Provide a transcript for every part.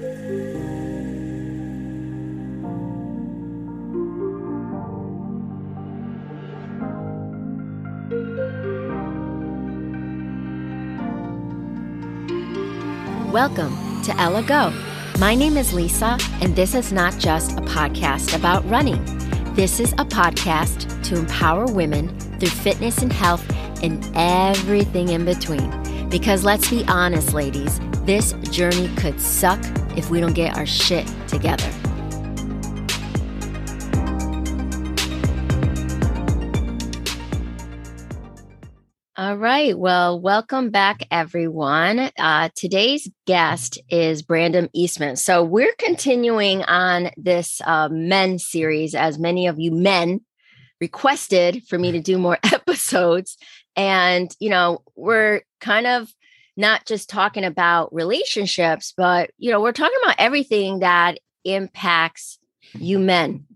Welcome to Ella Go. My name is Lisa, and this is not just a podcast about running. This is a podcast to empower women through fitness and health and everything in between. Because let's be honest, ladies, this journey could suck if we don't get our shit together. All right. Well, welcome back, everyone. Uh, today's guest is Brandon Eastman. So, we're continuing on this uh, men series, as many of you men requested for me to do more episodes. And, you know, we're kind of not just talking about relationships, but, you know, we're talking about everything that impacts you men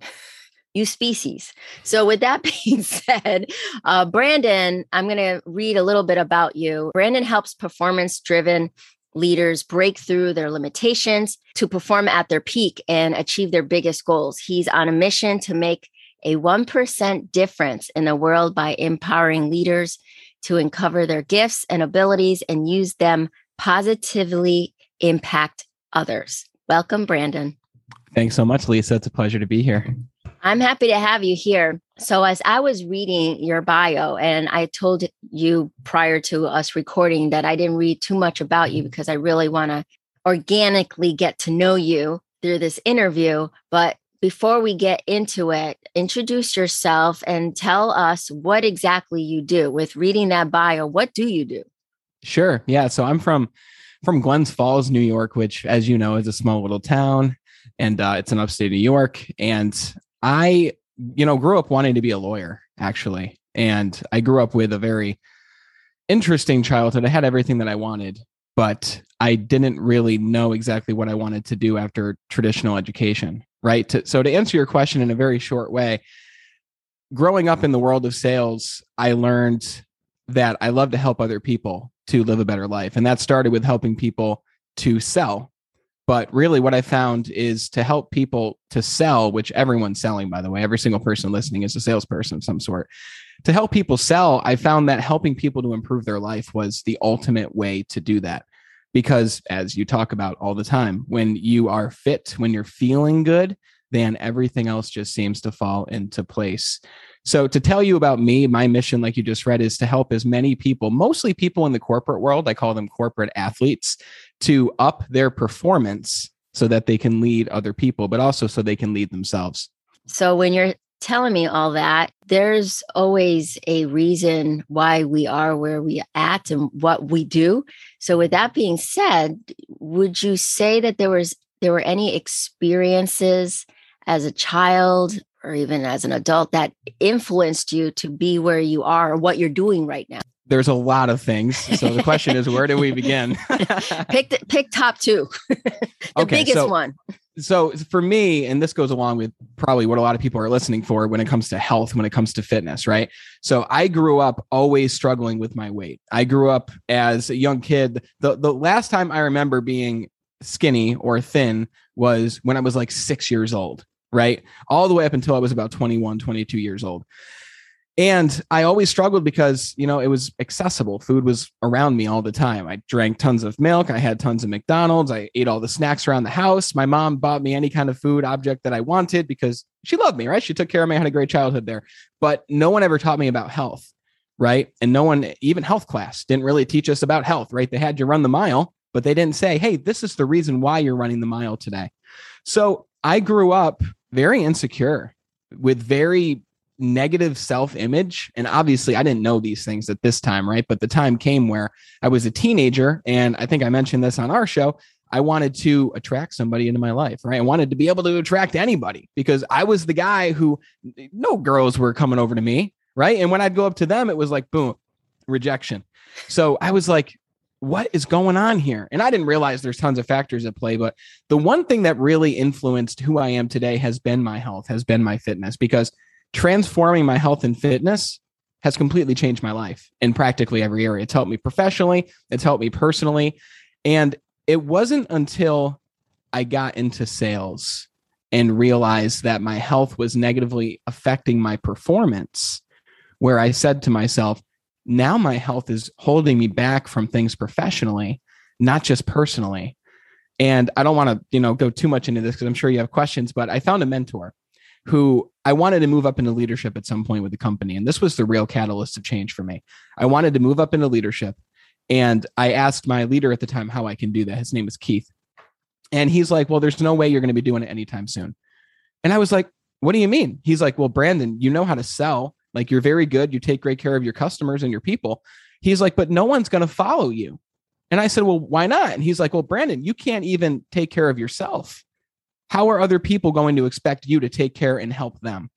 you species. So, with that being said, uh, Brandon, I'm going to read a little bit about you. Brandon helps performance driven leaders break through their limitations to perform at their peak and achieve their biggest goals. He's on a mission to make a 1% difference in the world by empowering leaders to uncover their gifts and abilities and use them positively impact others. Welcome, Brandon. Thanks so much, Lisa. It's a pleasure to be here. I'm happy to have you here. So, as I was reading your bio, and I told you prior to us recording that I didn't read too much about you mm-hmm. because I really want to organically get to know you through this interview. But before we get into it, introduce yourself and tell us what exactly you do. With reading that bio, what do you do? Sure. Yeah. So, I'm from from Glens Falls, New York, which, as you know, is a small little town and uh, it's in upstate New York. And I, you know, grew up wanting to be a lawyer, actually. And I grew up with a very interesting childhood. I had everything that I wanted, but I didn't really know exactly what I wanted to do after traditional education, right? To, so, to answer your question in a very short way, growing up in the world of sales, I learned that I love to help other people to live a better life. And that started with helping people to sell but really, what I found is to help people to sell, which everyone's selling, by the way, every single person listening is a salesperson of some sort. To help people sell, I found that helping people to improve their life was the ultimate way to do that. Because as you talk about all the time, when you are fit, when you're feeling good, then everything else just seems to fall into place. So, to tell you about me, my mission, like you just read, is to help as many people, mostly people in the corporate world, I call them corporate athletes, to up their performance so that they can lead other people, but also so they can lead themselves. So, when you're telling me all that, there's always a reason why we are where we at and what we do. So, with that being said, would you say that there was there were any experiences as a child or even as an adult that influenced you to be where you are or what you're doing right now? There's a lot of things. So the question is, where do we begin? pick the, pick top two, the okay, biggest so, one. So for me, and this goes along with probably what a lot of people are listening for when it comes to health, when it comes to fitness, right? So I grew up always struggling with my weight. I grew up as a young kid. The the last time I remember being skinny or thin was when I was like six years old right? All the way up until I was about 21, 22 years old. And I always struggled because, you know, it was accessible. Food was around me all the time. I drank tons of milk. I had tons of McDonald's. I ate all the snacks around the house. My mom bought me any kind of food object that I wanted because she loved me, right? She took care of me. I had a great childhood there. But no one ever taught me about health, right? And no one, even health class, didn't really teach us about health, right? They had you run the mile, but they didn't say, hey, this is the reason why you're running the mile today. So I grew up very insecure with very negative self image. And obviously, I didn't know these things at this time, right? But the time came where I was a teenager. And I think I mentioned this on our show. I wanted to attract somebody into my life, right? I wanted to be able to attract anybody because I was the guy who no girls were coming over to me, right? And when I'd go up to them, it was like, boom, rejection. So I was like, what is going on here? And I didn't realize there's tons of factors at play, but the one thing that really influenced who I am today has been my health, has been my fitness, because transforming my health and fitness has completely changed my life in practically every area. It's helped me professionally, it's helped me personally. And it wasn't until I got into sales and realized that my health was negatively affecting my performance, where I said to myself, now my health is holding me back from things professionally, not just personally. And I don't want to, you know, go too much into this because I'm sure you have questions, but I found a mentor who I wanted to move up into leadership at some point with the company. And this was the real catalyst of change for me. I wanted to move up into leadership. And I asked my leader at the time how I can do that. His name is Keith. And he's like, Well, there's no way you're going to be doing it anytime soon. And I was like, What do you mean? He's like, Well, Brandon, you know how to sell. Like, you're very good. You take great care of your customers and your people. He's like, But no one's going to follow you. And I said, Well, why not? And he's like, Well, Brandon, you can't even take care of yourself. How are other people going to expect you to take care and help them?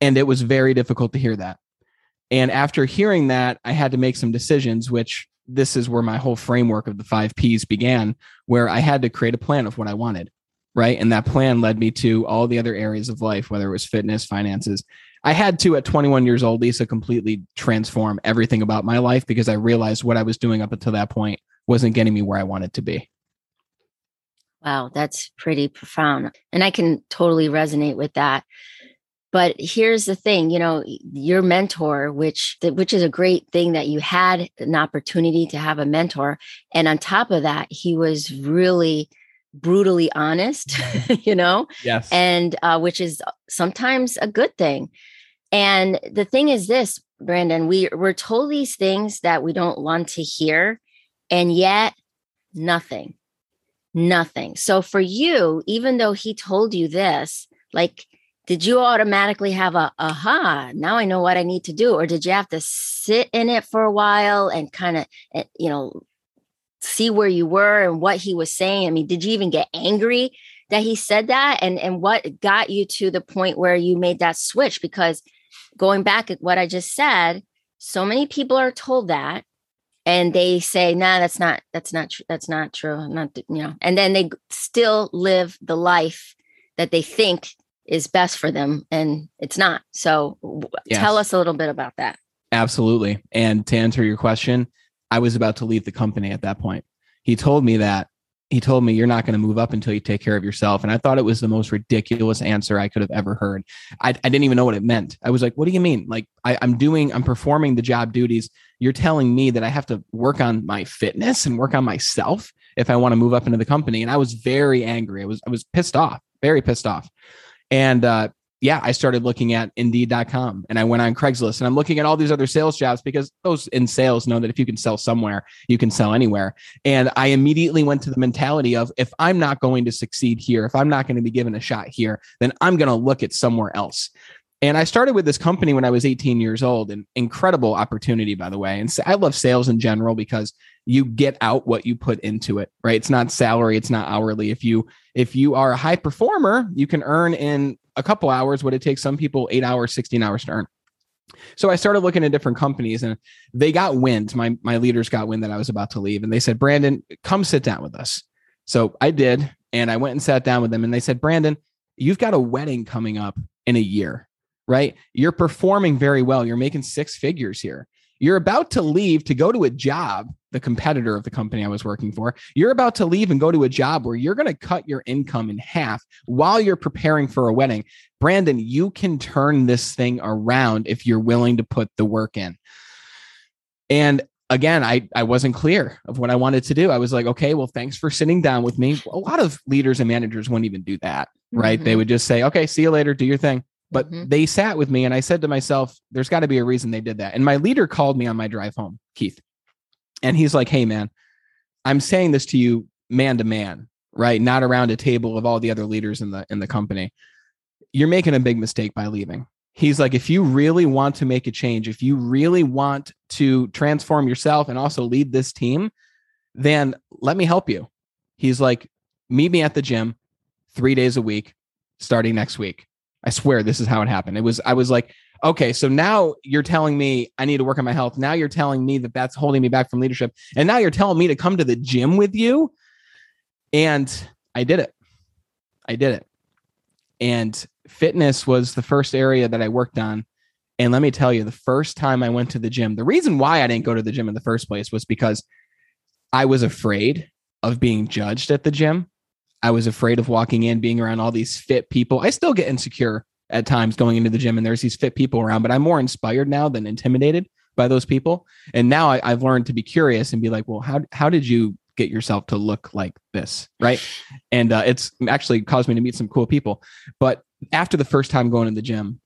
And it was very difficult to hear that. And after hearing that, I had to make some decisions, which this is where my whole framework of the five P's began, where I had to create a plan of what I wanted. Right. And that plan led me to all the other areas of life, whether it was fitness, finances. I had to, at 21 years old, Lisa, completely transform everything about my life because I realized what I was doing up until that point wasn't getting me where I wanted to be. Wow, that's pretty profound. And I can totally resonate with that. But here's the thing, you know, your mentor, which which is a great thing that you had an opportunity to have a mentor, and on top of that, he was really brutally honest, you know, yes, and uh, which is sometimes a good thing. And the thing is this, Brandon, we we're told these things that we don't want to hear, and yet nothing nothing. So for you, even though he told you this, like, did you automatically have a aha, now I know what I need to do? Or did you have to sit in it for a while and kind of, eh, you know, see where you were and what he was saying? I mean, did you even get angry that he said that? And and what got you to the point where you made that switch? Because going back at what I just said, so many people are told that and they say nah that's not that's not tr- that's not true not you know and then they still live the life that they think is best for them and it's not. So yes. tell us a little bit about that. Absolutely and to answer your question i was about to leave the company at that point. He told me that he told me you're not going to move up until you take care of yourself. And i thought it was the most ridiculous answer i could have ever heard. I, I didn't even know what it meant. I was like what do you mean? Like I, i'm doing i'm performing the job duties. You're telling me that i have to work on my fitness and work on myself if i want to move up into the company. And i was very angry. I was i was pissed off very pissed off. And uh, yeah, I started looking at indeed.com and I went on Craigslist and I'm looking at all these other sales jobs because those in sales know that if you can sell somewhere, you can sell anywhere. And I immediately went to the mentality of if I'm not going to succeed here, if I'm not going to be given a shot here, then I'm going to look at somewhere else. And I started with this company when I was 18 years old, an incredible opportunity, by the way. And I love sales in general because you get out what you put into it, right? It's not salary, it's not hourly. If you if you are a high performer, you can earn in a couple hours what it takes some people eight hours, 16 hours to earn. So I started looking at different companies and they got wind. My my leaders got wind that I was about to leave. And they said, Brandon, come sit down with us. So I did. And I went and sat down with them and they said, Brandon, you've got a wedding coming up in a year, right? You're performing very well. You're making six figures here. You're about to leave to go to a job, the competitor of the company I was working for. You're about to leave and go to a job where you're going to cut your income in half while you're preparing for a wedding. Brandon, you can turn this thing around if you're willing to put the work in. And again, I, I wasn't clear of what I wanted to do. I was like, okay, well, thanks for sitting down with me. A lot of leaders and managers wouldn't even do that, right? Mm-hmm. They would just say, okay, see you later, do your thing. But mm-hmm. they sat with me and I said to myself, there's got to be a reason they did that. And my leader called me on my drive home, Keith. And he's like, hey, man, I'm saying this to you man to man, right? Not around a table of all the other leaders in the in the company. You're making a big mistake by leaving. He's like, if you really want to make a change, if you really want to transform yourself and also lead this team, then let me help you. He's like, meet me at the gym three days a week starting next week. I swear this is how it happened. It was, I was like, okay, so now you're telling me I need to work on my health. Now you're telling me that that's holding me back from leadership. And now you're telling me to come to the gym with you. And I did it. I did it. And fitness was the first area that I worked on. And let me tell you, the first time I went to the gym, the reason why I didn't go to the gym in the first place was because I was afraid of being judged at the gym. I was afraid of walking in, being around all these fit people. I still get insecure at times going into the gym and there's these fit people around, but I'm more inspired now than intimidated by those people. And now I, have learned to be curious and be like, well, how how did you get yourself to look like this, right? And uh, it's actually caused me to meet some cool people. But after the first time going to the gym,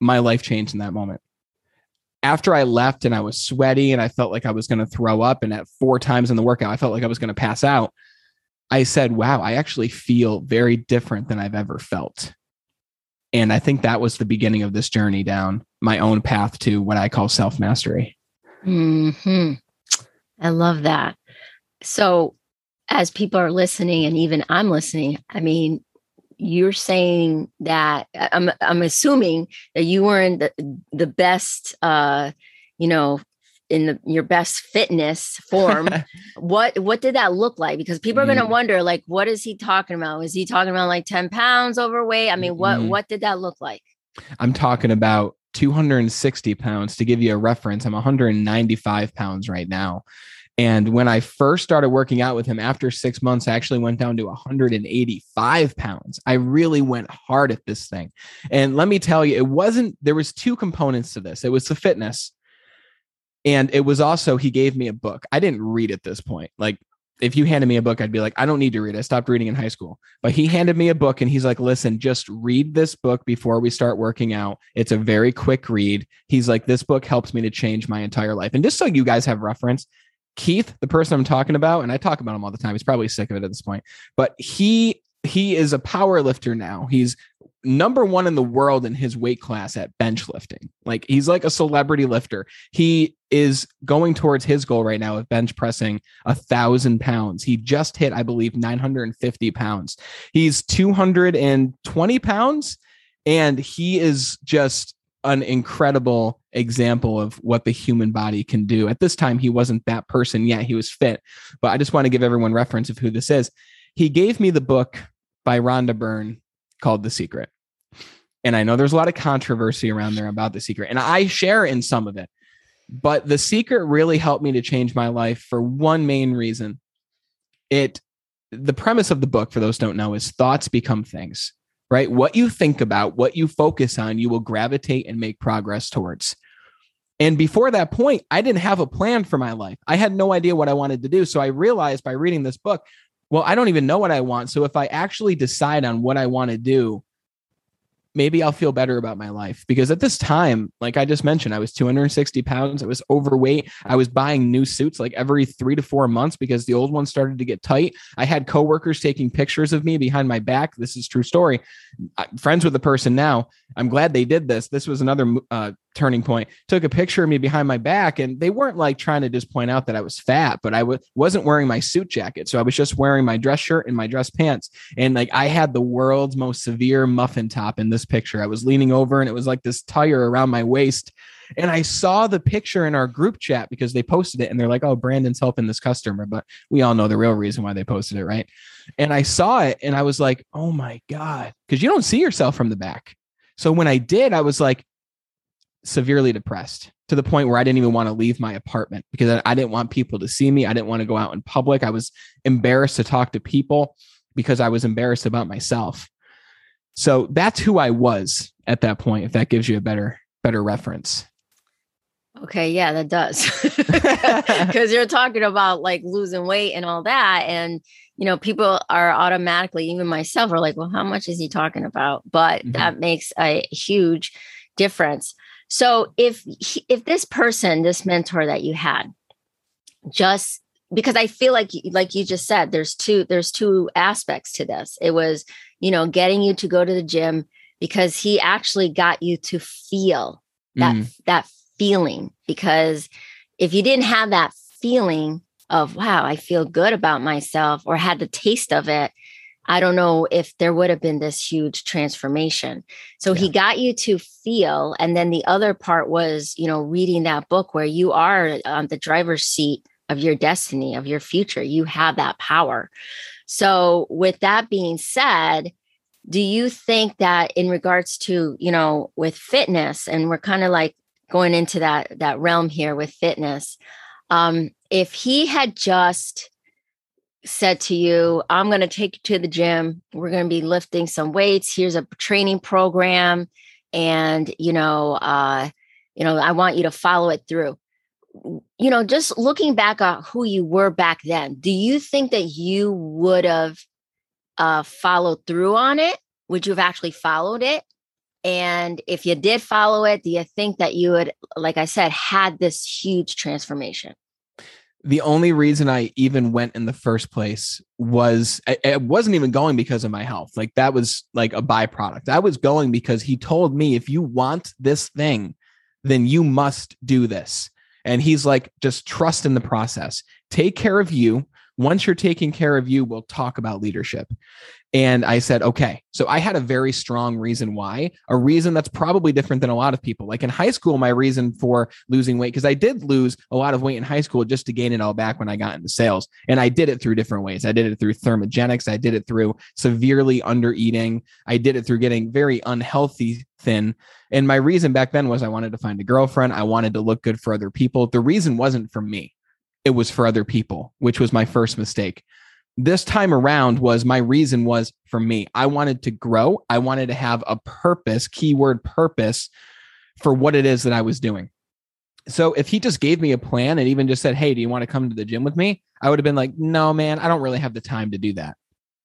my life changed in that moment. After I left and I was sweaty and I felt like I was going to throw up, and at four times in the workout, I felt like I was going to pass out. I said, wow, I actually feel very different than I've ever felt. And I think that was the beginning of this journey down my own path to what I call self mastery. Hmm. I love that. So, as people are listening, and even I'm listening, I mean, you're saying that I'm I'm assuming that you weren't the the best, uh, you know, in the, your best fitness form what what did that look like because people are going to mm. wonder like what is he talking about is he talking about like 10 pounds overweight i mean what mm. what did that look like i'm talking about 260 pounds to give you a reference i'm 195 pounds right now and when I first started working out with him after six months, I actually went down to 185 pounds. I really went hard at this thing. And let me tell you, it wasn't, there was two components to this. It was the fitness and it was also, he gave me a book. I didn't read at this point. Like, if you handed me a book, I'd be like, I don't need to read. I stopped reading in high school. But he handed me a book and he's like, listen, just read this book before we start working out. It's a very quick read. He's like, this book helps me to change my entire life. And just so you guys have reference, Keith, the person I'm talking about, and I talk about him all the time, he's probably sick of it at this point, but he he is a power lifter now. He's number one in the world in his weight class at bench lifting. Like he's like a celebrity lifter. He is going towards his goal right now of bench pressing a thousand pounds. He just hit, I believe, 950 pounds. He's 220 pounds and he is just an incredible example of what the human body can do. At this time, he wasn't that person yet. He was fit, but I just want to give everyone reference of who this is. He gave me the book by Rhonda Byrne called The Secret. And I know there's a lot of controversy around there about The Secret, and I share in some of it. But The Secret really helped me to change my life for one main reason. It the premise of the book for those don't know is thoughts become things, right? What you think about, what you focus on, you will gravitate and make progress towards. And before that point, I didn't have a plan for my life. I had no idea what I wanted to do. So I realized by reading this book, well, I don't even know what I want. So if I actually decide on what I want to do, maybe I'll feel better about my life. Because at this time, like I just mentioned, I was 260 pounds. I was overweight. I was buying new suits like every three to four months because the old ones started to get tight. I had coworkers taking pictures of me behind my back. This is true story. I'm friends with the person now. I'm glad they did this. This was another uh, turning point. Took a picture of me behind my back, and they weren't like trying to just point out that I was fat, but I w- wasn't wearing my suit jacket. So I was just wearing my dress shirt and my dress pants. And like I had the world's most severe muffin top in this picture. I was leaning over, and it was like this tire around my waist. And I saw the picture in our group chat because they posted it and they're like, oh, Brandon's helping this customer. But we all know the real reason why they posted it, right? And I saw it and I was like, oh my God. Because you don't see yourself from the back. So when I did, I was like severely depressed to the point where I didn't even want to leave my apartment because I didn't want people to see me. I didn't want to go out in public. I was embarrassed to talk to people because I was embarrassed about myself. So that's who I was at that point, if that gives you a better better reference. Okay, yeah, that does. Because you're talking about like losing weight and all that. And, you know, people are automatically, even myself, are like, well, how much is he talking about? But mm-hmm. that makes a huge difference. So if if this person, this mentor that you had, just because I feel like like you just said, there's two there's two aspects to this. It was, you know, getting you to go to the gym because he actually got you to feel that mm. that feeling because if you didn't have that feeling of, wow, I feel good about myself or had the taste of it, I don't know if there would have been this huge transformation. So yeah. he got you to feel. And then the other part was, you know, reading that book where you are on the driver's seat of your destiny, of your future. You have that power. So, with that being said, do you think that in regards to, you know, with fitness, and we're kind of like going into that that realm here with fitness um if he had just said to you, I'm going to take you to the gym. We're going to be lifting some weights. Here's a training program. And, you know, uh, you know, I want you to follow it through. You know, just looking back at who you were back then, do you think that you would have uh, followed through on it? Would you have actually followed it? And if you did follow it, do you think that you would, like I said, had this huge transformation? The only reason I even went in the first place was I, I, wasn't even going because of my health. Like that was like a byproduct. I was going because he told me if you want this thing, then you must do this. And he's like, just trust in the process. Take care of you. Once you're taking care of you, we'll talk about leadership. And I said, okay. So I had a very strong reason why, a reason that's probably different than a lot of people. Like in high school, my reason for losing weight, because I did lose a lot of weight in high school just to gain it all back when I got into sales. And I did it through different ways. I did it through thermogenics. I did it through severely under eating. I did it through getting very unhealthy thin. And my reason back then was I wanted to find a girlfriend. I wanted to look good for other people. The reason wasn't for me. It was for other people, which was my first mistake this time around was my reason was for me. I wanted to grow. I wanted to have a purpose, keyword purpose for what it is that I was doing. So if he just gave me a plan and even just said, Hey, do you want to come to the gym with me? I would have been like, No, man, I don't really have the time to do that.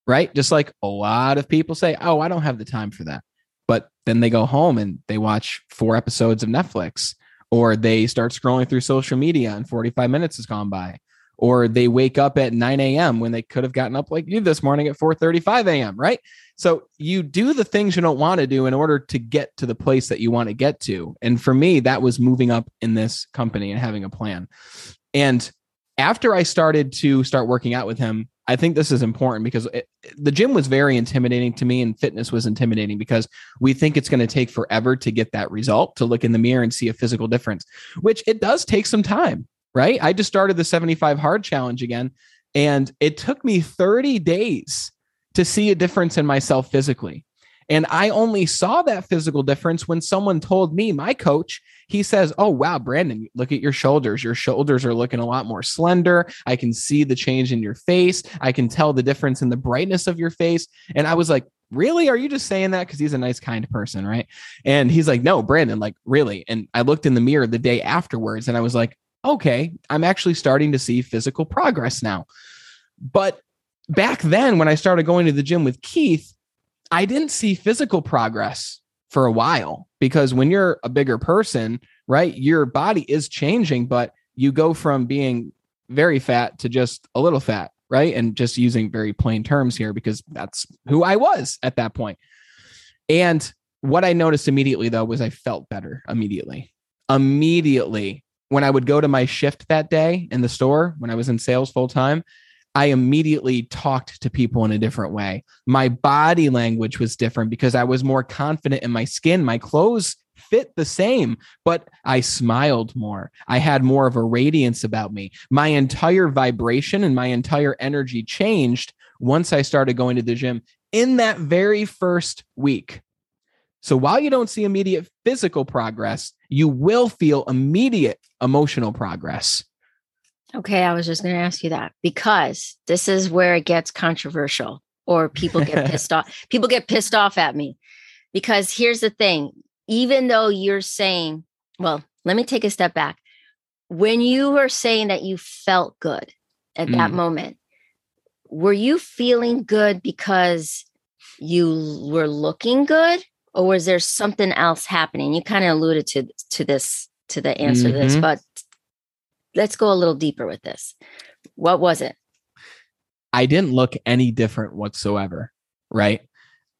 Right. Just like a lot of people say, Oh, I don't have the time for that. But then they go home and they watch four episodes of Netflix or they start scrolling through social media and 45 minutes has gone by or they wake up at 9 a.m. when they could have gotten up like you this morning at 4:35 a.m. Right? So you do the things you don't want to do in order to get to the place that you want to get to. And for me, that was moving up in this company and having a plan. And after I started to start working out with him, I think this is important because it, the gym was very intimidating to me and fitness was intimidating because we think it's going to take forever to get that result, to look in the mirror and see a physical difference, which it does take some time right? I just started the 75 hard challenge again. And it took me 30 days to see a difference in myself physically. And I only saw that physical difference when someone told me, my coach, he says, Oh, wow, Brandon, look at your shoulders. Your shoulders are looking a lot more slender. I can see the change in your face. I can tell the difference in the brightness of your face. And I was like, Really? Are you just saying that? Because he's a nice, kind person, right? And he's like, No, Brandon, like, really. And I looked in the mirror the day afterwards and I was like, okay, I'm actually starting to see physical progress now. But back then, when I started going to the gym with Keith, I didn't see physical progress for a while because when you're a bigger person, right, your body is changing, but you go from being very fat to just a little fat, right? And just using very plain terms here because that's who I was at that point. And what I noticed immediately though was I felt better immediately. Immediately, when I would go to my shift that day in the store when I was in sales full time, I immediately talked to people in a different way. My body language was different because I was more confident in my skin. My clothes fit the same, but I smiled more. I had more of a radiance about me. My entire vibration and my entire energy changed once I started going to the gym in that very first week. So while you don't see immediate physical progress, you will feel immediate emotional progress. Okay, I was just going to ask you that because this is where it gets controversial or people get pissed off. People get pissed off at me because here's the thing, even though you're saying, well, let me take a step back. When you were saying that you felt good at that mm. moment, were you feeling good because you were looking good or was there something else happening? You kind of alluded to to this to the answer mm-hmm. to this, mm-hmm. but let's go a little deeper with this. What was it? I didn't look any different whatsoever, right?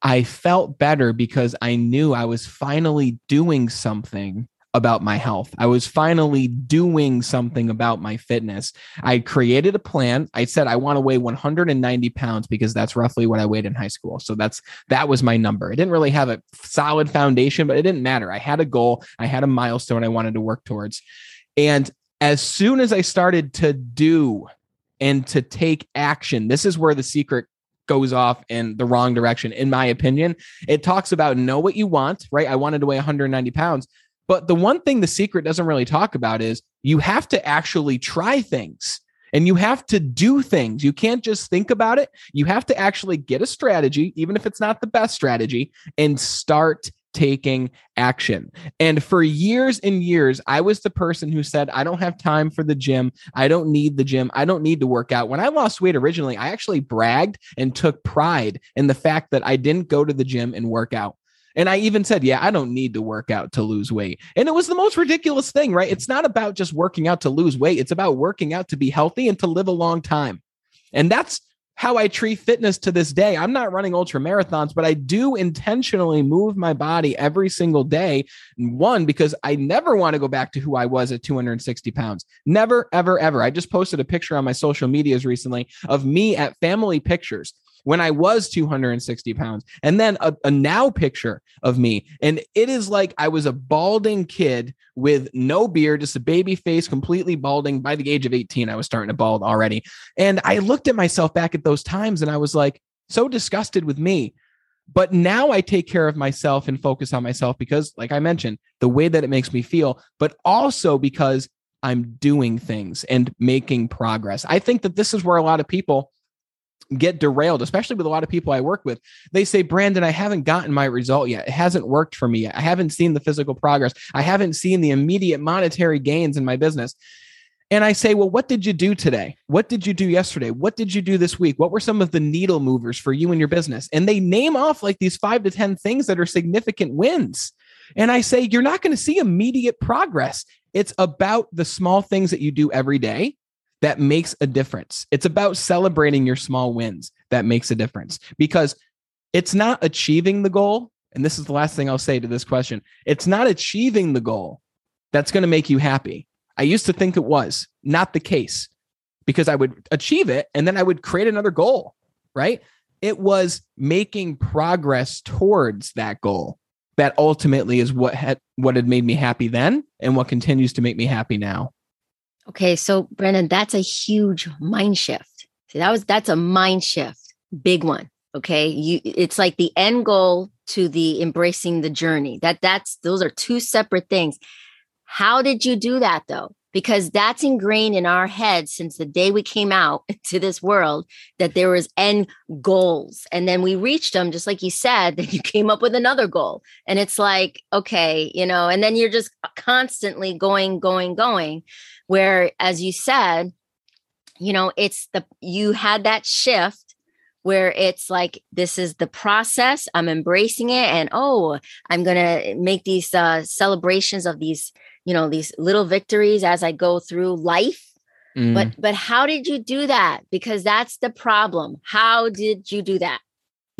I felt better because I knew I was finally doing something about my health. I was finally doing something about my fitness. I created a plan. I said I want to weigh 190 pounds because that's roughly what I weighed in high school. So that's that was my number. I didn't really have a solid foundation, but it didn't matter. I had a goal, I had a milestone I wanted to work towards. And as soon as I started to do and to take action, this is where the secret goes off in the wrong direction, in my opinion. It talks about know what you want, right? I wanted to weigh 190 pounds, but the one thing the secret doesn't really talk about is you have to actually try things. And you have to do things. You can't just think about it. You have to actually get a strategy, even if it's not the best strategy, and start taking action. And for years and years, I was the person who said, I don't have time for the gym. I don't need the gym. I don't need to work out. When I lost weight originally, I actually bragged and took pride in the fact that I didn't go to the gym and work out. And I even said, yeah, I don't need to work out to lose weight. And it was the most ridiculous thing, right? It's not about just working out to lose weight, it's about working out to be healthy and to live a long time. And that's how I treat fitness to this day. I'm not running ultra marathons, but I do intentionally move my body every single day. One, because I never want to go back to who I was at 260 pounds. Never, ever, ever. I just posted a picture on my social medias recently of me at family pictures when I was 260 pounds, and then a, a now picture of me. And it is like I was a balding kid with no beard, just a baby face, completely balding. By the age of 18, I was starting to bald already. And I looked at myself back at those times and I was like, so disgusted with me. But now I take care of myself and focus on myself because, like I mentioned, the way that it makes me feel, but also because I'm doing things and making progress. I think that this is where a lot of people get derailed, especially with a lot of people I work with. They say, Brandon, I haven't gotten my result yet. It hasn't worked for me yet. I haven't seen the physical progress. I haven't seen the immediate monetary gains in my business. And I say, well, what did you do today? What did you do yesterday? What did you do this week? What were some of the needle movers for you and your business? And they name off like these five to 10 things that are significant wins. And I say, you're not going to see immediate progress. It's about the small things that you do every day that makes a difference. It's about celebrating your small wins that makes a difference because it's not achieving the goal. And this is the last thing I'll say to this question it's not achieving the goal that's going to make you happy. I used to think it was not the case because I would achieve it and then I would create another goal, right? It was making progress towards that goal that ultimately is what had what had made me happy then and what continues to make me happy now. Okay, so Brandon, that's a huge mind shift. See, that was that's a mind shift, big one. Okay, you it's like the end goal to the embracing the journey. That that's those are two separate things. How did you do that though? Because that's ingrained in our heads since the day we came out to this world that there was end goals. And then we reached them, just like you said, then you came up with another goal. And it's like, okay, you know, and then you're just constantly going, going, going where as you said you know it's the you had that shift where it's like this is the process i'm embracing it and oh i'm going to make these uh, celebrations of these you know these little victories as i go through life. Mm. but but how did you do that? Because that's the problem. How did you do that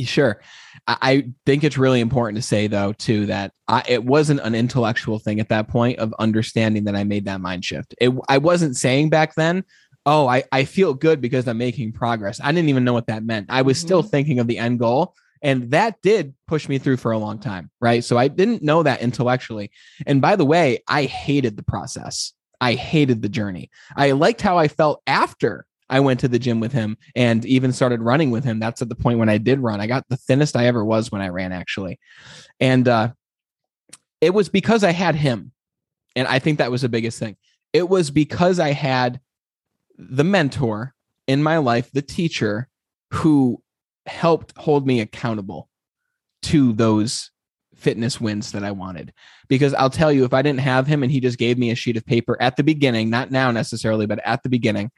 Sure. I think it's really important to say though too that I, it wasn't an intellectual thing at that point of understanding that I made that mind shift. It, I wasn't saying back then, "Oh, I, I feel good because I'm making progress." I didn't even know what that meant. I was mm-hmm. still thinking of the end goal, and that did push me through for a long time, right? So I didn't know that intellectually. And by the way, I hated the process. I hated the journey. I liked how I felt after I went to the gym with him and even started running with him. That's at the point when I did run. I got the thinnest I ever was when I ran, actually. And uh, it was because I had him. And I think that was the biggest thing. It was because I had the mentor in my life, the teacher who helped hold me accountable to those fitness wins that I wanted. Because I'll tell you, if I didn't have him and he just gave me a sheet of paper at the beginning, not now necessarily, but at the beginning,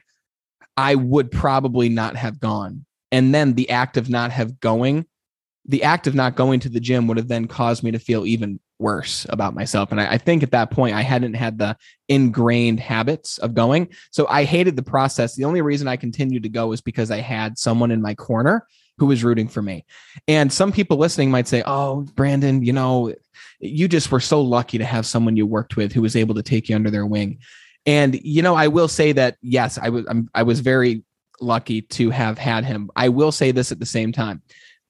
I would probably not have gone. And then the act of not have going, the act of not going to the gym would have then caused me to feel even worse about myself. And I, I, think at that point I hadn't had the ingrained habits of going. So I hated the process. The only reason I continued to go was because I had someone in my corner who was rooting for me. And some people listening might say, Oh, Brandon, you know, you just were so lucky to have someone you worked with who was able to take you under their wing. And you know, I will say that yes, I was I'm, I was very lucky to have had him. I will say this at the same time.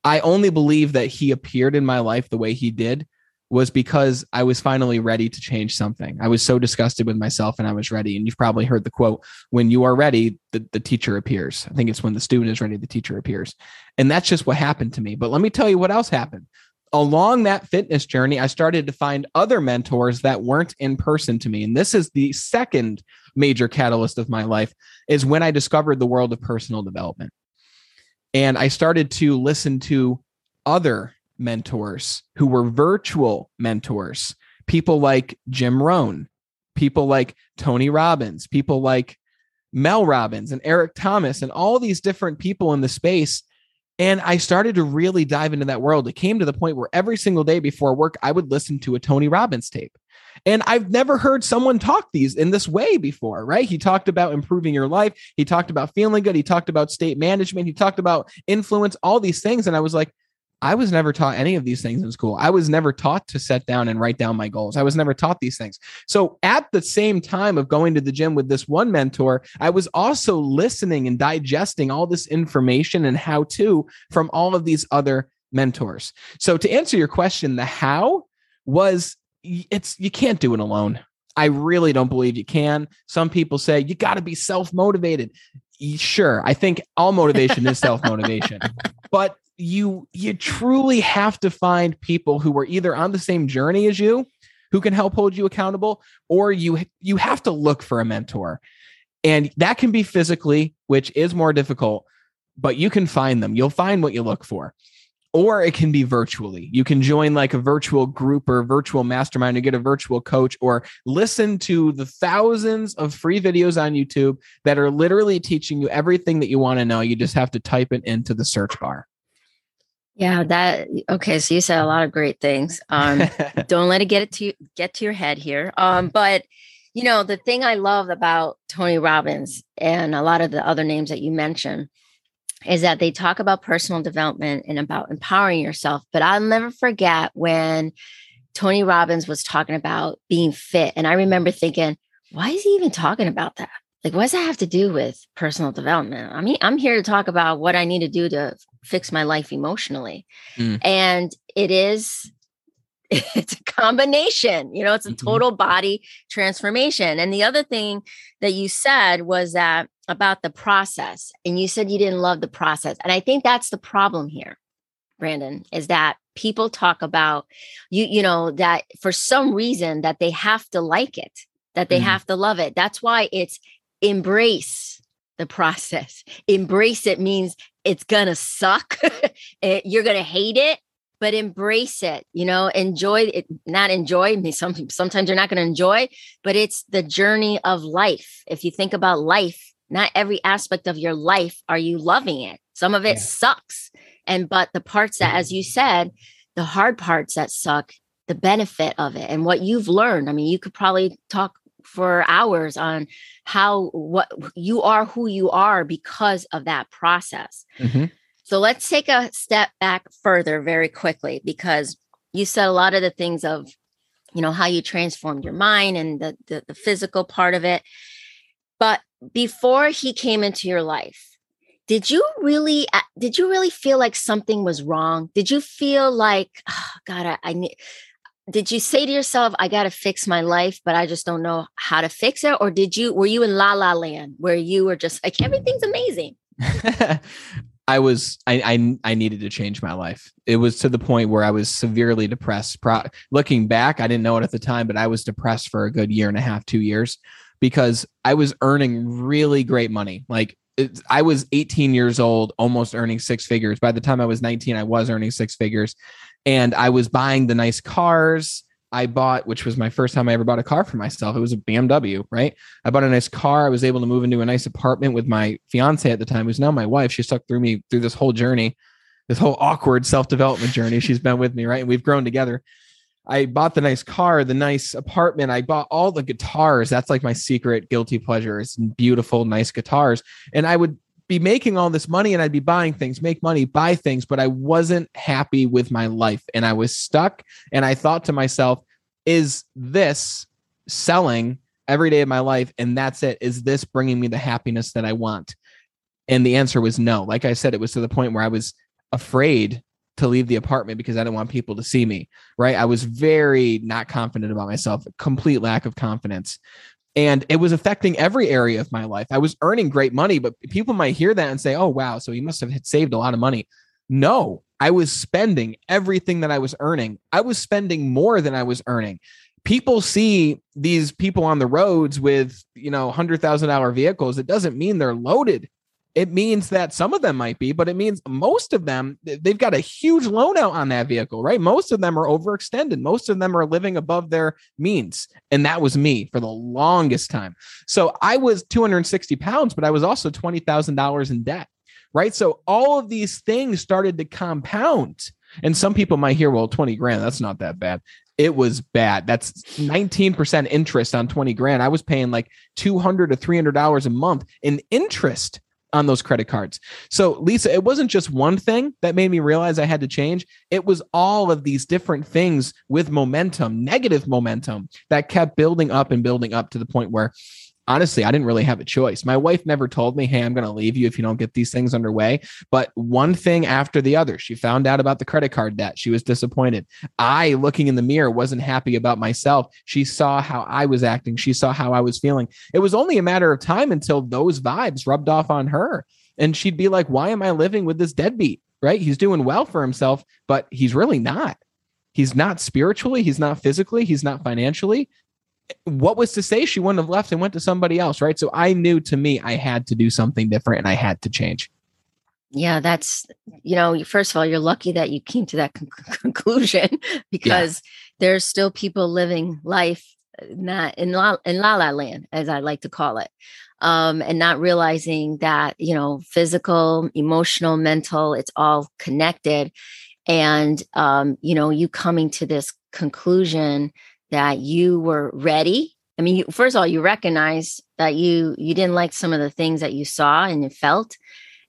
I only believe that he appeared in my life the way he did was because I was finally ready to change something. I was so disgusted with myself and I was ready. And you've probably heard the quote, when you are ready, the, the teacher appears. I think it's when the student is ready, the teacher appears. And that's just what happened to me. But let me tell you what else happened. Along that fitness journey, I started to find other mentors that weren't in person to me. And this is the second major catalyst of my life is when I discovered the world of personal development. And I started to listen to other mentors who were virtual mentors, people like Jim Rohn, people like Tony Robbins, people like Mel Robbins and Eric Thomas, and all these different people in the space and I started to really dive into that world. It came to the point where every single day before work, I would listen to a Tony Robbins tape. And I've never heard someone talk these in this way before, right? He talked about improving your life. He talked about feeling good. He talked about state management. He talked about influence, all these things. And I was like, I was never taught any of these things in school. I was never taught to set down and write down my goals. I was never taught these things. So, at the same time of going to the gym with this one mentor, I was also listening and digesting all this information and how to from all of these other mentors. So, to answer your question, the how was it's you can't do it alone. I really don't believe you can. Some people say you got to be self motivated. Sure, I think all motivation is self motivation, but you you truly have to find people who are either on the same journey as you who can help hold you accountable or you you have to look for a mentor. And that can be physically which is more difficult but you can find them. You'll find what you look for. Or it can be virtually. You can join like a virtual group or virtual mastermind to get a virtual coach or listen to the thousands of free videos on youtube that are literally teaching you everything that you want to know. You just have to type it into the search bar yeah, that okay. So you said a lot of great things. Um, don't let it get it to get to your head here. Um, but you know, the thing I love about Tony Robbins and a lot of the other names that you mentioned is that they talk about personal development and about empowering yourself. But I'll never forget when Tony Robbins was talking about being fit. And I remember thinking, why is he even talking about that? like what does that have to do with personal development i mean i'm here to talk about what i need to do to fix my life emotionally mm. and it is it's a combination you know it's a mm-hmm. total body transformation and the other thing that you said was that about the process and you said you didn't love the process and i think that's the problem here brandon is that people talk about you you know that for some reason that they have to like it that they mm. have to love it that's why it's embrace the process. Embrace it means it's gonna suck. Eh, you're gonna hate it, but embrace it. You know, enjoy it. Not enjoy me. Some sometimes you're not gonna enjoy, but it's the journey of life. If you think about life, not every aspect of your life are you loving it. Some of it yeah. sucks, and but the parts that, as you said, the hard parts that suck, the benefit of it, and what you've learned. I mean, you could probably talk for hours on how what you are who you are because of that process. Mm-hmm. So let's take a step back further very quickly because you said a lot of the things of you know how you transformed your mind and the, the, the physical part of it. But before he came into your life, did you really did you really feel like something was wrong? Did you feel like oh, God, I, I need did you say to yourself i got to fix my life but i just don't know how to fix it or did you were you in la la land where you were just like everything's amazing? I was I, I, I needed to change my life. It was to the point where i was severely depressed. Pro- looking back i didn't know it at the time but i was depressed for a good year and a half two years because i was earning really great money. Like I was 18 years old, almost earning six figures. By the time I was 19, I was earning six figures and I was buying the nice cars. I bought, which was my first time I ever bought a car for myself. It was a BMW, right? I bought a nice car. I was able to move into a nice apartment with my fiance at the time, who's now my wife. She stuck through me through this whole journey, this whole awkward self development journey. She's been with me, right? And we've grown together. I bought the nice car, the nice apartment. I bought all the guitars. That's like my secret guilty pleasure. It's beautiful, nice guitars. And I would be making all this money and I'd be buying things, make money, buy things, but I wasn't happy with my life and I was stuck. And I thought to myself, is this selling every day of my life? And that's it. Is this bringing me the happiness that I want? And the answer was no. Like I said, it was to the point where I was afraid to leave the apartment because I didn't want people to see me. Right. I was very not confident about myself, complete lack of confidence and it was affecting every area of my life. I was earning great money, but people might hear that and say, "Oh, wow, so he must have saved a lot of money." No, I was spending everything that I was earning. I was spending more than I was earning. People see these people on the roads with, you know, $100,000 vehicles. It doesn't mean they're loaded it means that some of them might be, but it means most of them, they've got a huge loan out on that vehicle, right? Most of them are overextended. Most of them are living above their means. And that was me for the longest time. So I was 260 pounds, but I was also $20,000 in debt, right? So all of these things started to compound. And some people might hear, well, 20 grand, that's not that bad it was bad. That's 19% interest on 20 grand. I was paying like 200 to $300 a month in interest on those credit cards. So, Lisa, it wasn't just one thing that made me realize I had to change. It was all of these different things with momentum, negative momentum that kept building up and building up to the point where honestly, I didn't really have a choice. My wife never told me, Hey, I'm going to leave you if you don't get these things underway. But one thing after the other, she found out about the credit card debt. She was disappointed. I, looking in the mirror, wasn't happy about myself. She saw how I was acting, she saw how I was feeling. It was only a matter of time until those vibes rubbed off on her. And she'd be like, Why am I living with this deadbeat? Right? He's doing well for himself, but he's really not. He's not spiritually, he's not physically, he's not financially what was to say she wouldn't have left and went to somebody else, right? So I knew to me I had to do something different and I had to change. Yeah, that's you know, first of all, you're lucky that you came to that con- conclusion because yeah. there's still people living life not in la, in la la land, as I like to call it, um, and not realizing that you know, physical, emotional, mental, it's all connected, and um, you know, you coming to this conclusion that you were ready. I mean you, first of all you recognize that you you didn't like some of the things that you saw and you felt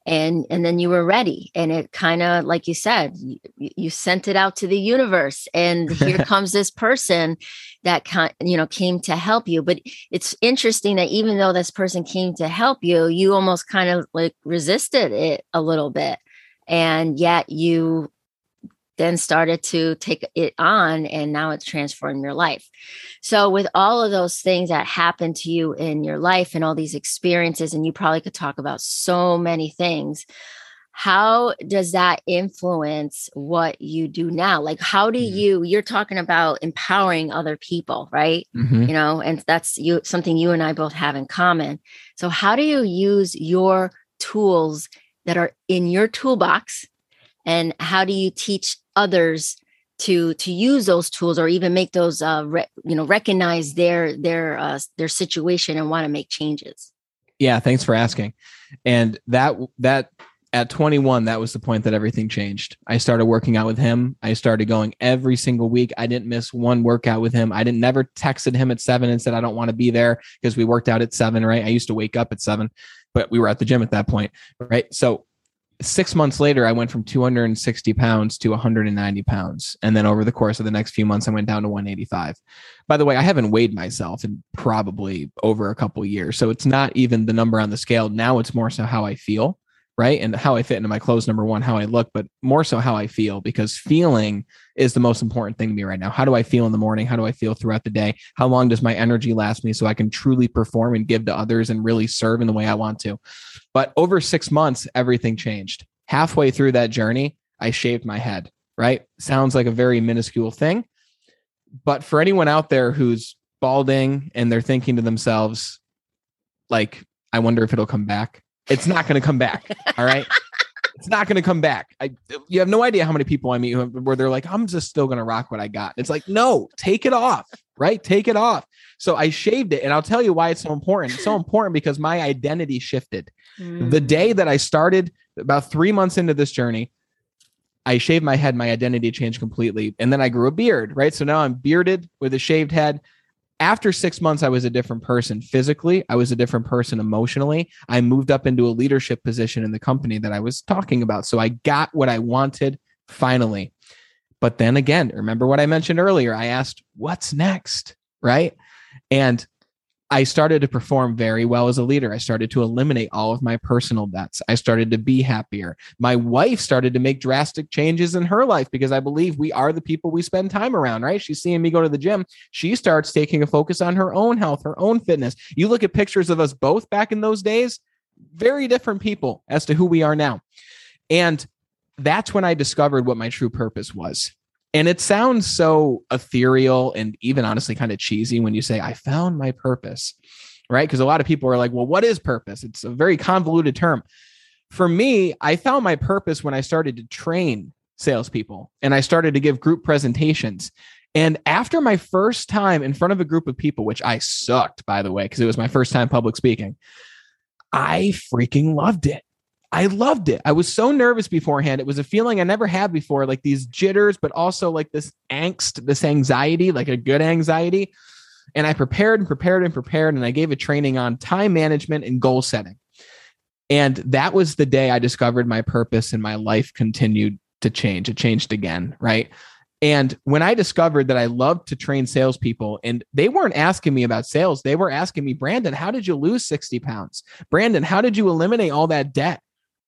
and and then you were ready. And it kind of like you said you, you, sent it out to the universe and here comes this person that kind you know came to help you. But it's interesting that even though this person came to help you you almost kind of like resisted it a little bit. And yet you then started to take it on and now it's transformed your life. So with all of those things that happened to you in your life and all these experiences and you probably could talk about so many things how does that influence what you do now like how do mm-hmm. you you're talking about empowering other people right mm-hmm. you know and that's you something you and I both have in common so how do you use your tools that are in your toolbox and how do you teach others to to use those tools or even make those uh re, you know recognize their their uh their situation and want to make changes. Yeah thanks for asking. And that that at 21 that was the point that everything changed. I started working out with him. I started going every single week. I didn't miss one workout with him. I didn't never texted him at seven and said i don't want to be there because we worked out at seven right? I used to wake up at seven but we were at the gym at that point right? So six months later, I went from 260 pounds to 190 pounds. And then over the course of the next few months, I went down to 185. By the way, I haven't weighed myself in probably over a couple years. So it's not even the number on the scale. Now it's more so how I feel right? And how I fit into my clothes, number one, how I look, but more so how I feel, because feeling is the most important thing to me right now. How do I feel in the morning? How do I feel throughout the day? How long does my energy last me so I can truly perform and give to others and really serve in the way I want to? But over six months, everything changed. Halfway through that journey, I shaved my head, right? Sounds like a very minuscule thing. But for anyone out there who's balding and they're thinking to themselves, like, I wonder if it'll come back it's not going to come back. All right. it's not going to come back. I, you have no idea how many people I meet where they're like, I'm just still going to rock what I got. It's like, no, take it off, right? Take it off. So I shaved it. And I'll tell you why it's so important. It's so important because my identity shifted. Mm. The day that I started, about three months into this journey, I shaved my head, my identity changed completely. And then I grew a beard, right? So now I'm bearded with a shaved head after six months, I was a different person physically. I was a different person emotionally. I moved up into a leadership position in the company that I was talking about. So I got what I wanted finally. But then again, remember what I mentioned earlier? I asked, what's next? Right. And I started to perform very well as a leader. I started to eliminate all of my personal debts. I started to be happier. My wife started to make drastic changes in her life because I believe we are the people we spend time around, right? She's seeing me go to the gym. She starts taking a focus on her own health, her own fitness. You look at pictures of us both back in those days, very different people as to who we are now. And that's when I discovered what my true purpose was. And it sounds so ethereal and even honestly kind of cheesy when you say, I found my purpose, right? Because a lot of people are like, well, what is purpose? It's a very convoluted term. For me, I found my purpose when I started to train salespeople and I started to give group presentations. And after my first time in front of a group of people, which I sucked, by the way, because it was my first time public speaking, I freaking loved it. I loved it. I was so nervous beforehand. It was a feeling I never had before, like these jitters, but also like this angst, this anxiety, like a good anxiety. And I prepared and prepared and prepared. And I gave a training on time management and goal setting. And that was the day I discovered my purpose and my life continued to change. It changed again. Right. And when I discovered that I loved to train salespeople, and they weren't asking me about sales, they were asking me, Brandon, how did you lose 60 pounds? Brandon, how did you eliminate all that debt?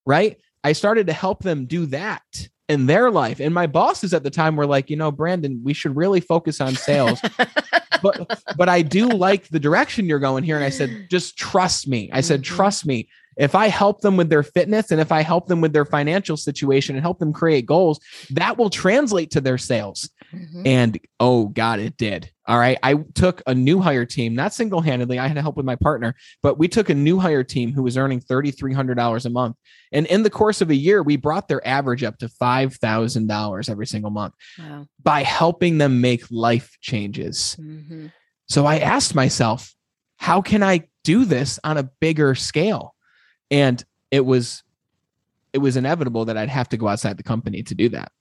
Right. I started to help them do that in their life. And my bosses at the time were like, you know, Brandon, we should really focus on sales. but but I do like the direction you're going here. And I said, just trust me. I said, mm-hmm. trust me if I help them with their fitness and if I help them with their financial situation and help them create goals, that will translate to their sales. Mm-hmm. And oh God, it did. All right. I took a new hire team, not single handedly. I had to help with my partner, but we took a new hire team who was earning $3,300 a month. And in the course of a year, we brought their average up to $5,000 every single month wow. by helping them make life changes. Mm-hmm. So I asked myself, how can I do this on a bigger scale? And it was it was inevitable that I'd have to go outside the company to do that.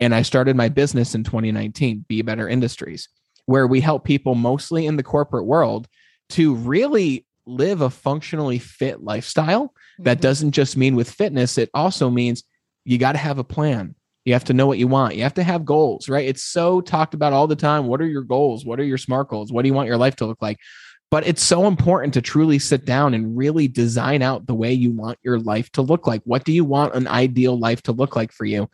And I started my business in 2019, Be Better Industries, where we help people mostly in the corporate world to really live a functionally fit lifestyle. That mm-hmm. doesn't just mean with fitness, it also means you got to have a plan. You have to know what you want. You have to have goals, right? It's so talked about all the time. What are your goals? What are your SMART goals? What do you want your life to look like? But it's so important to truly sit down and really design out the way you want your life to look like. What do you want an ideal life to look like for you?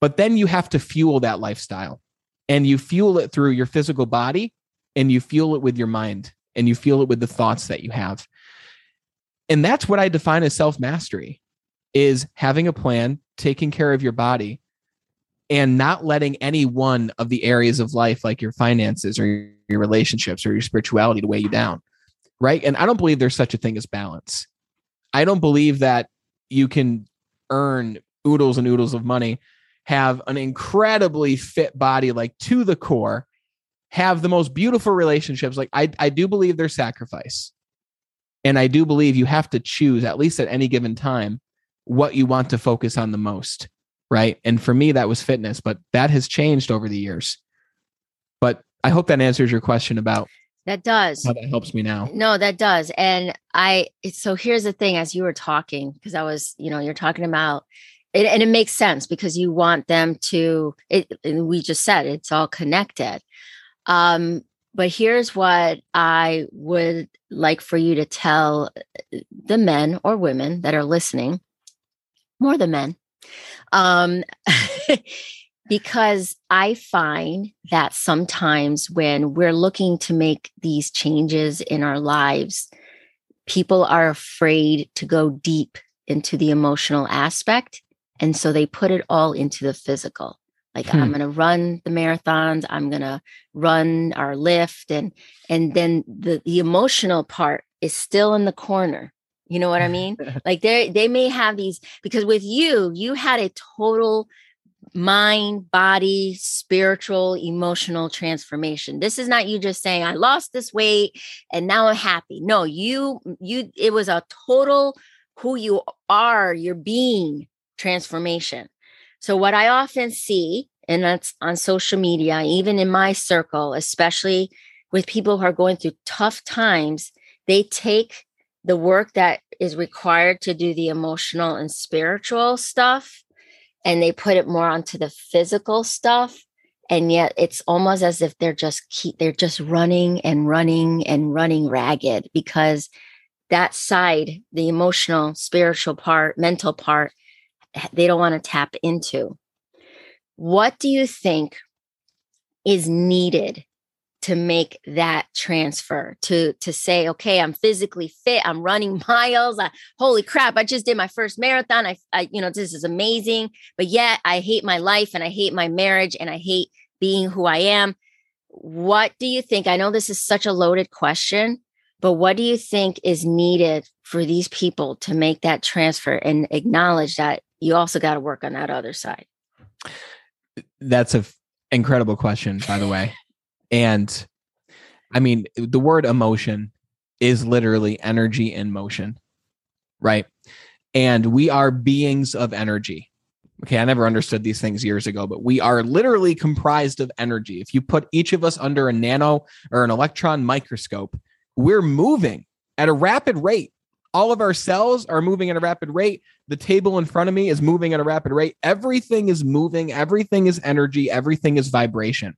But then you have to fuel that lifestyle and you fuel it through your physical body and you fuel it with your mind and you fuel it with the thoughts that you have. And that's what I define as self mastery is having a plan, taking care of your body and not letting any one of the areas of life like your finances or your relationships or your spirituality to weigh you down right? And i don't believe there's such a thing as balance. I don't believe that you can earn oodles and oodles of money have an incredibly fit body like to the core have the most beautiful relationships. Like i, I do believe there's sacrifice. And i do believe you have to choose at least at any given time what you want to focus on the most right? And for me, that was fitness, but that has changed over the years. But I hope that answers your question about that does how that helps me now. No, that does. And I so here's the thing as you were talking, because I was, you know, you're talking about it, and it makes sense because you want them to it we just said it's all connected. Um, but here's what I would like for you to tell the men or women that are listening, more the men, um, because I find that sometimes when we're looking to make these changes in our lives, people are afraid to go deep into the emotional aspect. And so they put it all into the physical. Like hmm. I'm going to run the marathons, I'm going to run our lift and and then the the emotional part is still in the corner you know what I mean? like they they may have these because with you, you had a total mind, body, spiritual, emotional transformation. This is not you just saying I lost this weight and now I'm happy. No, you you it was a total who you are, your being transformation. So what I often see and that's on social media, even in my circle, especially with people who are going through tough times, they take the work that is required to do the emotional and spiritual stuff and they put it more onto the physical stuff and yet it's almost as if they're just keep they're just running and running and running ragged because that side the emotional spiritual part mental part eh, they don't want to tap into. What do you think is needed to make that transfer to to say okay i'm physically fit i'm running miles I, holy crap i just did my first marathon I, I you know this is amazing but yet i hate my life and i hate my marriage and i hate being who i am. What do you think i know this is such a loaded question but what do you think is needed for these people to make that transfer and acknowledge that you also got to work on that other side? That's a f- incredible question by the way and I mean, the word emotion is literally energy in motion, right? And we are beings of energy. Okay, I never understood these things years ago, but we are literally comprised of energy. If you put each of us under a nano or an electron microscope, we're moving at a rapid rate. All of our cells are moving at a rapid rate. The table in front of me is moving at a rapid rate. Everything is moving, everything is energy, everything is vibration.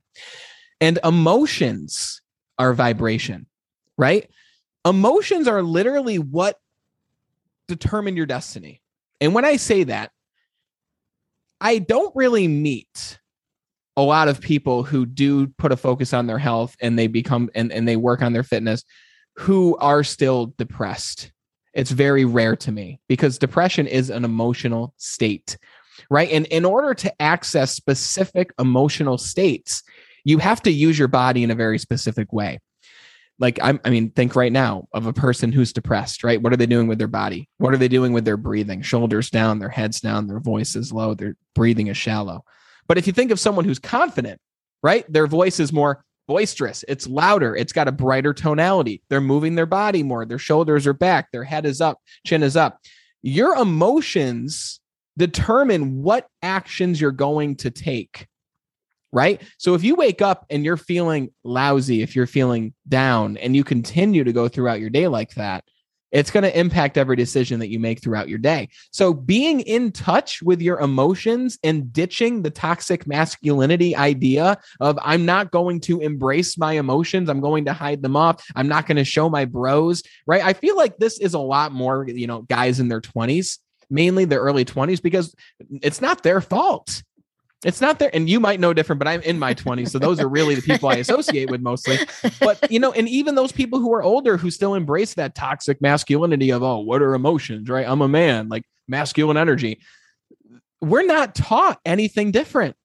And emotions are vibration, right? Emotions are literally what determine your destiny. And when I say that, I don't really meet a lot of people who do put a focus on their health and they become and, and they work on their fitness who are still depressed. It's very rare to me because depression is an emotional state, right? And in order to access specific emotional states, you have to use your body in a very specific way. Like I'm, I mean, think right now of a person who's depressed, right? What are they doing with their body? What are they doing with their breathing? Shoulders down, their heads down, their voice is low, their breathing is shallow. But if you think of someone who's confident, right? Their voice is more boisterous, it's louder, it's got a brighter tonality. They're moving their body more, their shoulders are back, their head is up, chin is up. Your emotions determine what actions you're going to take right? So if you wake up and you're feeling lousy, if you're feeling down and you continue to go throughout your day like that, it's going to impact every decision that you make throughout your day. So being in touch with your emotions and ditching the toxic masculinity idea of I'm not going to embrace my emotions, I'm going to hide them off, I'm not going to show my bros, right? I feel like this is a lot more, you know, guys in their 20s, mainly their early 20s because it's not their fault it's not there and you might know different but i'm in my 20s so those are really the people i associate with mostly. But you know and even those people who are older who still embrace that toxic masculinity of oh what are emotions right? I'm a man like masculine energy. We're not taught anything different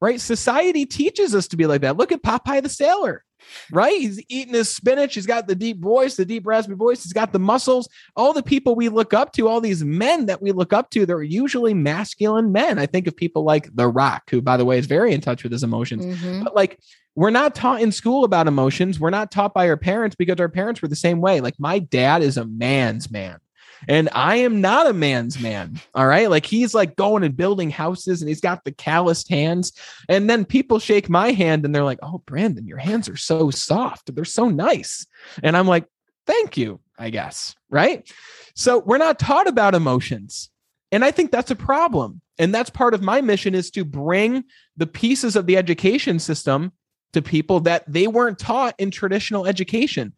right? Society teaches us to be like that. Look at popeye the sailor right? He's eating his spinach. He's got the deep voice, the deep raspy voice. He's got the muscles. All the people we look up to, all these men that we look up to, they're usually masculine men. I think of people like The Rock, who, by the way, is very in touch with his emotions. Mm-hmm. But like, we're not taught in school about emotions. We're not taught by our parents because our parents were the same way. Like, my dad is a man's man. And I am not a man's man. All right. Like he's like going and building houses and he's got the calloused hands. And then people shake my hand and they're like, oh, Brandon, your hands are so soft. They're so nice. And I'm like, thank you, I guess. Right. So we're not taught about emotions. And I think that's a problem. And that's part of my mission is to bring the pieces of the education system to people that they weren't taught in traditional education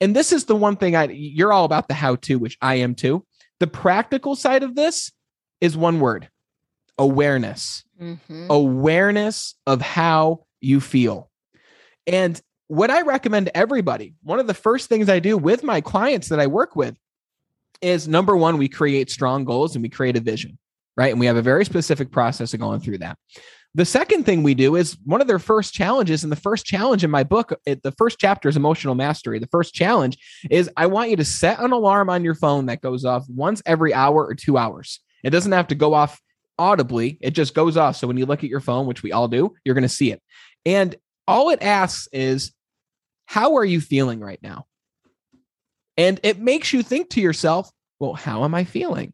and this is the one thing I you're all about the how to, which I am too. The practical side of this is one word awareness. Mm-hmm. Awareness of how you feel. And what I recommend to everybody, one of the first things I do with my clients that I work with is number one, we create strong goals and we create a vision, right? And we have a very specific process of going through that. The second thing we do is one of their first challenges, and the first challenge in my book, it, the first chapter is emotional mastery. The first challenge is I want you to set an alarm on your phone that goes off once every hour or two hours. It doesn't have to go off audibly, it just goes off. So when you look at your phone, which we all do, you're going to see it. And all it asks is, How are you feeling right now? And it makes you think to yourself, Well, how am I feeling?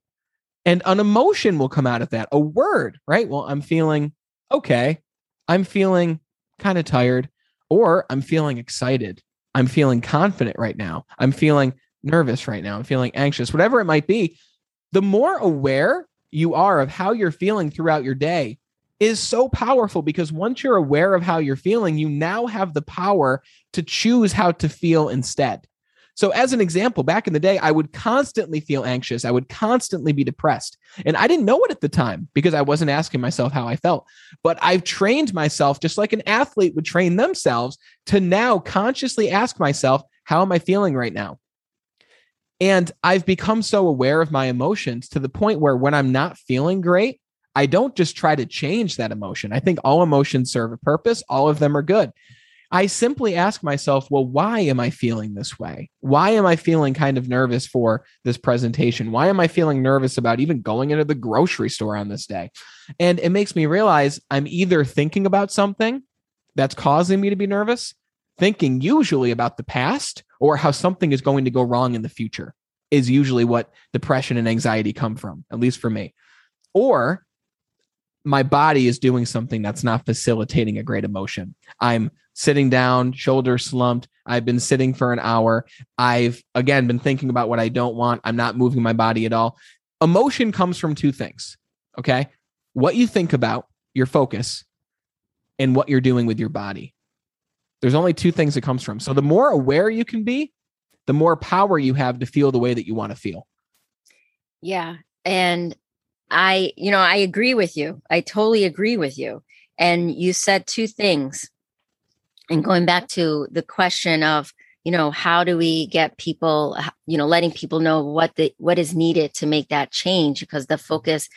And an emotion will come out of that, a word, right? Well, I'm feeling okay, I'm feeling kind of tired, or I'm feeling excited. I'm feeling confident right now. I'm feeling nervous right now. I'm feeling anxious, whatever it might be. The more aware you are of how you're feeling throughout your day is so powerful because once you're aware of how you're feeling, you now have the power to choose how to feel instead. So, as an example, back in the day, I would constantly feel anxious. I would constantly be depressed. And I didn't know it at the time because I wasn't asking myself how I felt. But I've trained myself, just like an athlete would train themselves, to now consciously ask myself, how am I feeling right now? And I've become so aware of my emotions to the point where when I'm not feeling great, I don't just try to change that emotion. I think all emotions serve a purpose, all of them are good. I simply ask myself, well, why am I feeling this way? Why am I feeling kind of nervous for this presentation? Why am I feeling nervous about even going into the grocery store on this day? And it makes me realize I'm either thinking about something that's causing me to be nervous, thinking usually about the past or how something is going to go wrong in the future is usually what depression and anxiety come from, at least for me. Or my body is doing something that's not facilitating a great emotion. I'm sitting down, shoulders slumped. I've been sitting for an hour. I've again been thinking about what I don't want. I'm not moving my body at all. Emotion comes from two things. Okay. What you think about, your focus, and what you're doing with your body. There's only two things it comes from. So the more aware you can be, the more power you have to feel the way that you want to feel. Yeah. And I, you know, I agree with you. I totally agree with you. And you said two things. And going back to the question of, you know, how do we get people, you know, letting people know what the what is needed to make that change because the mm-hmm. focus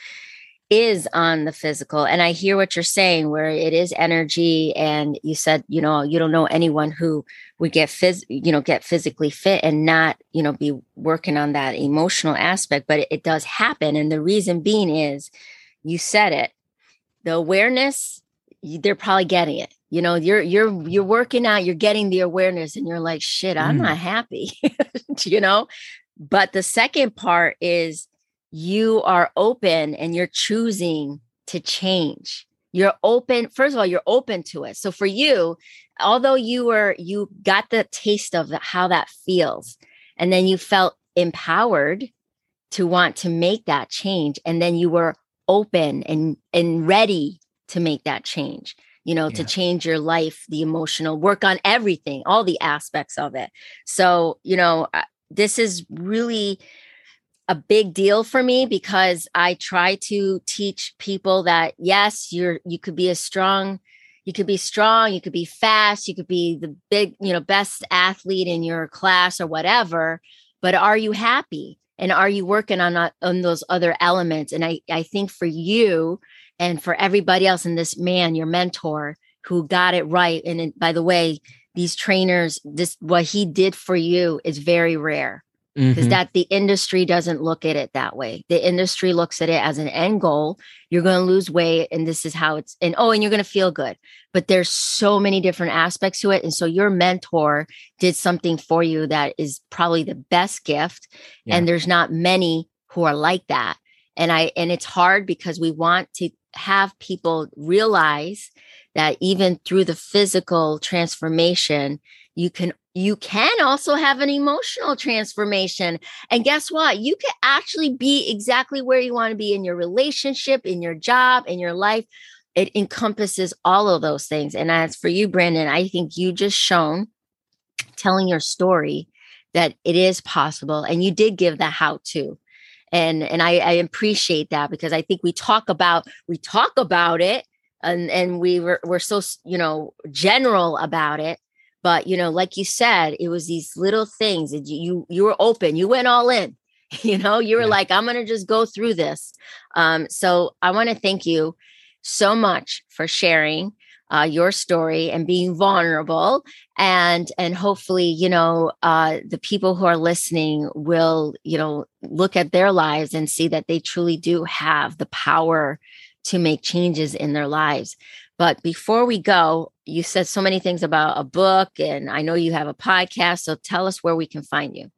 is on the physical. And I hear what you're saying, where it is energy. And you said, you know, you don't know anyone who would get phys, you know, get physically fit and not, you know, be working on that emotional aspect. But it, it does happen. And the reason being is you said it. The awareness, they're probably getting it. You know, you're you're you're working out, you're getting the awareness, and you're like, shit, I'm mm. not happy. you know? But the second part is you are open and you're choosing to change. You're open first of all you're open to it. So for you although you were you got the taste of how that feels and then you felt empowered to want to make that change and then you were open and and ready to make that change you know yeah. to change your life the emotional work on everything all the aspects of it. So you know uh, this is really a big deal for me because I try to teach people that yes, you're you could be a strong, you could be strong, you could be fast, you could be the big, you know, best athlete in your class or whatever, but are you happy? And are you working on on those other elements? And I I think for you and for everybody else in this man, your mentor who got it right and by the way, these trainers this what he did for you is very rare because mm-hmm. that the industry doesn't look at it that way. The industry looks at it as an end goal. You're going to lose weight and this is how it's and oh and you're going to feel good. But there's so many different aspects to it and so your mentor did something for you that is probably the best gift yeah. and there's not many who are like that. And I and it's hard because we want to have people realize that even through the physical transformation you can you can also have an emotional transformation. And guess what? You can actually be exactly where you want to be in your relationship, in your job, in your life. It encompasses all of those things. And as for you, Brandon, I think you just shown telling your story that it is possible. And you did give the how to. And, and I, I appreciate that because I think we talk about we talk about it and and we were we're so you know general about it but you know like you said it was these little things that you you were open you went all in you know you were yeah. like i'm gonna just go through this um, so i want to thank you so much for sharing uh, your story and being vulnerable and and hopefully you know uh, the people who are listening will you know look at their lives and see that they truly do have the power to make changes in their lives but before we go, you said so many things about a book, and I know you have a podcast. So tell us where we can find you.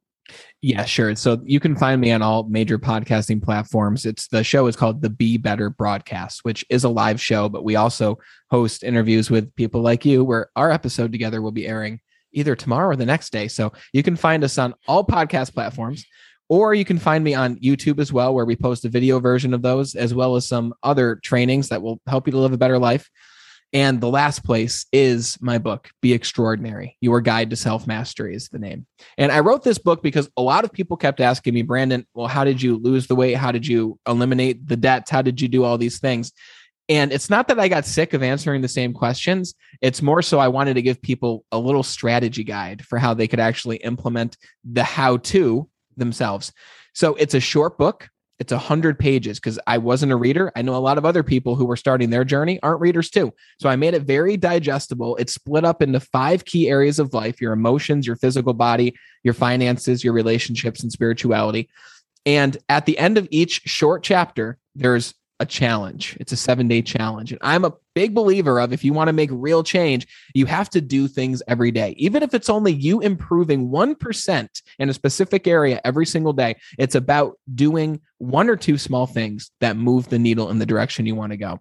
Yeah, sure. So you can find me on all major podcasting platforms. It's the show is called the Be Better Broadcast, which is a live show, but we also host interviews with people like you, where our episode together will be airing either tomorrow or the next day. So you can find us on all podcast platforms. Or you can find me on YouTube as well, where we post a video version of those, as well as some other trainings that will help you to live a better life. And the last place is my book, Be Extraordinary. Your Guide to Self Mastery is the name. And I wrote this book because a lot of people kept asking me, Brandon, well, how did you lose the weight? How did you eliminate the debts? How did you do all these things? And it's not that I got sick of answering the same questions. It's more so I wanted to give people a little strategy guide for how they could actually implement the how to themselves. So it's a short book. It's a hundred pages because I wasn't a reader. I know a lot of other people who were starting their journey aren't readers too. So I made it very digestible. It's split up into five key areas of life: your emotions, your physical body, your finances, your relationships, and spirituality. And at the end of each short chapter, there's a challenge. It's a seven day challenge. And I'm a big believer of if you want to make real change, you have to do things every day. Even if it's only you improving 1% in a specific area every single day, it's about doing one or two small things that move the needle in the direction you want to go.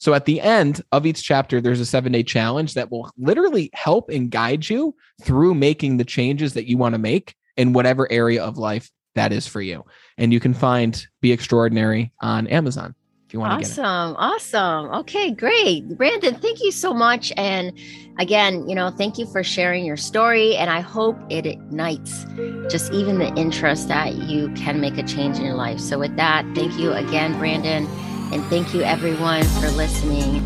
So at the end of each chapter, there's a seven day challenge that will literally help and guide you through making the changes that you want to make in whatever area of life that is for you. And you can find Be Extraordinary on Amazon if you want awesome. Awesome. Okay, great. Brandon, thank you so much. And again, you know, thank you for sharing your story. And I hope it ignites just even the interest that you can make a change in your life. So, with that, thank you again, Brandon. And thank you, everyone, for listening.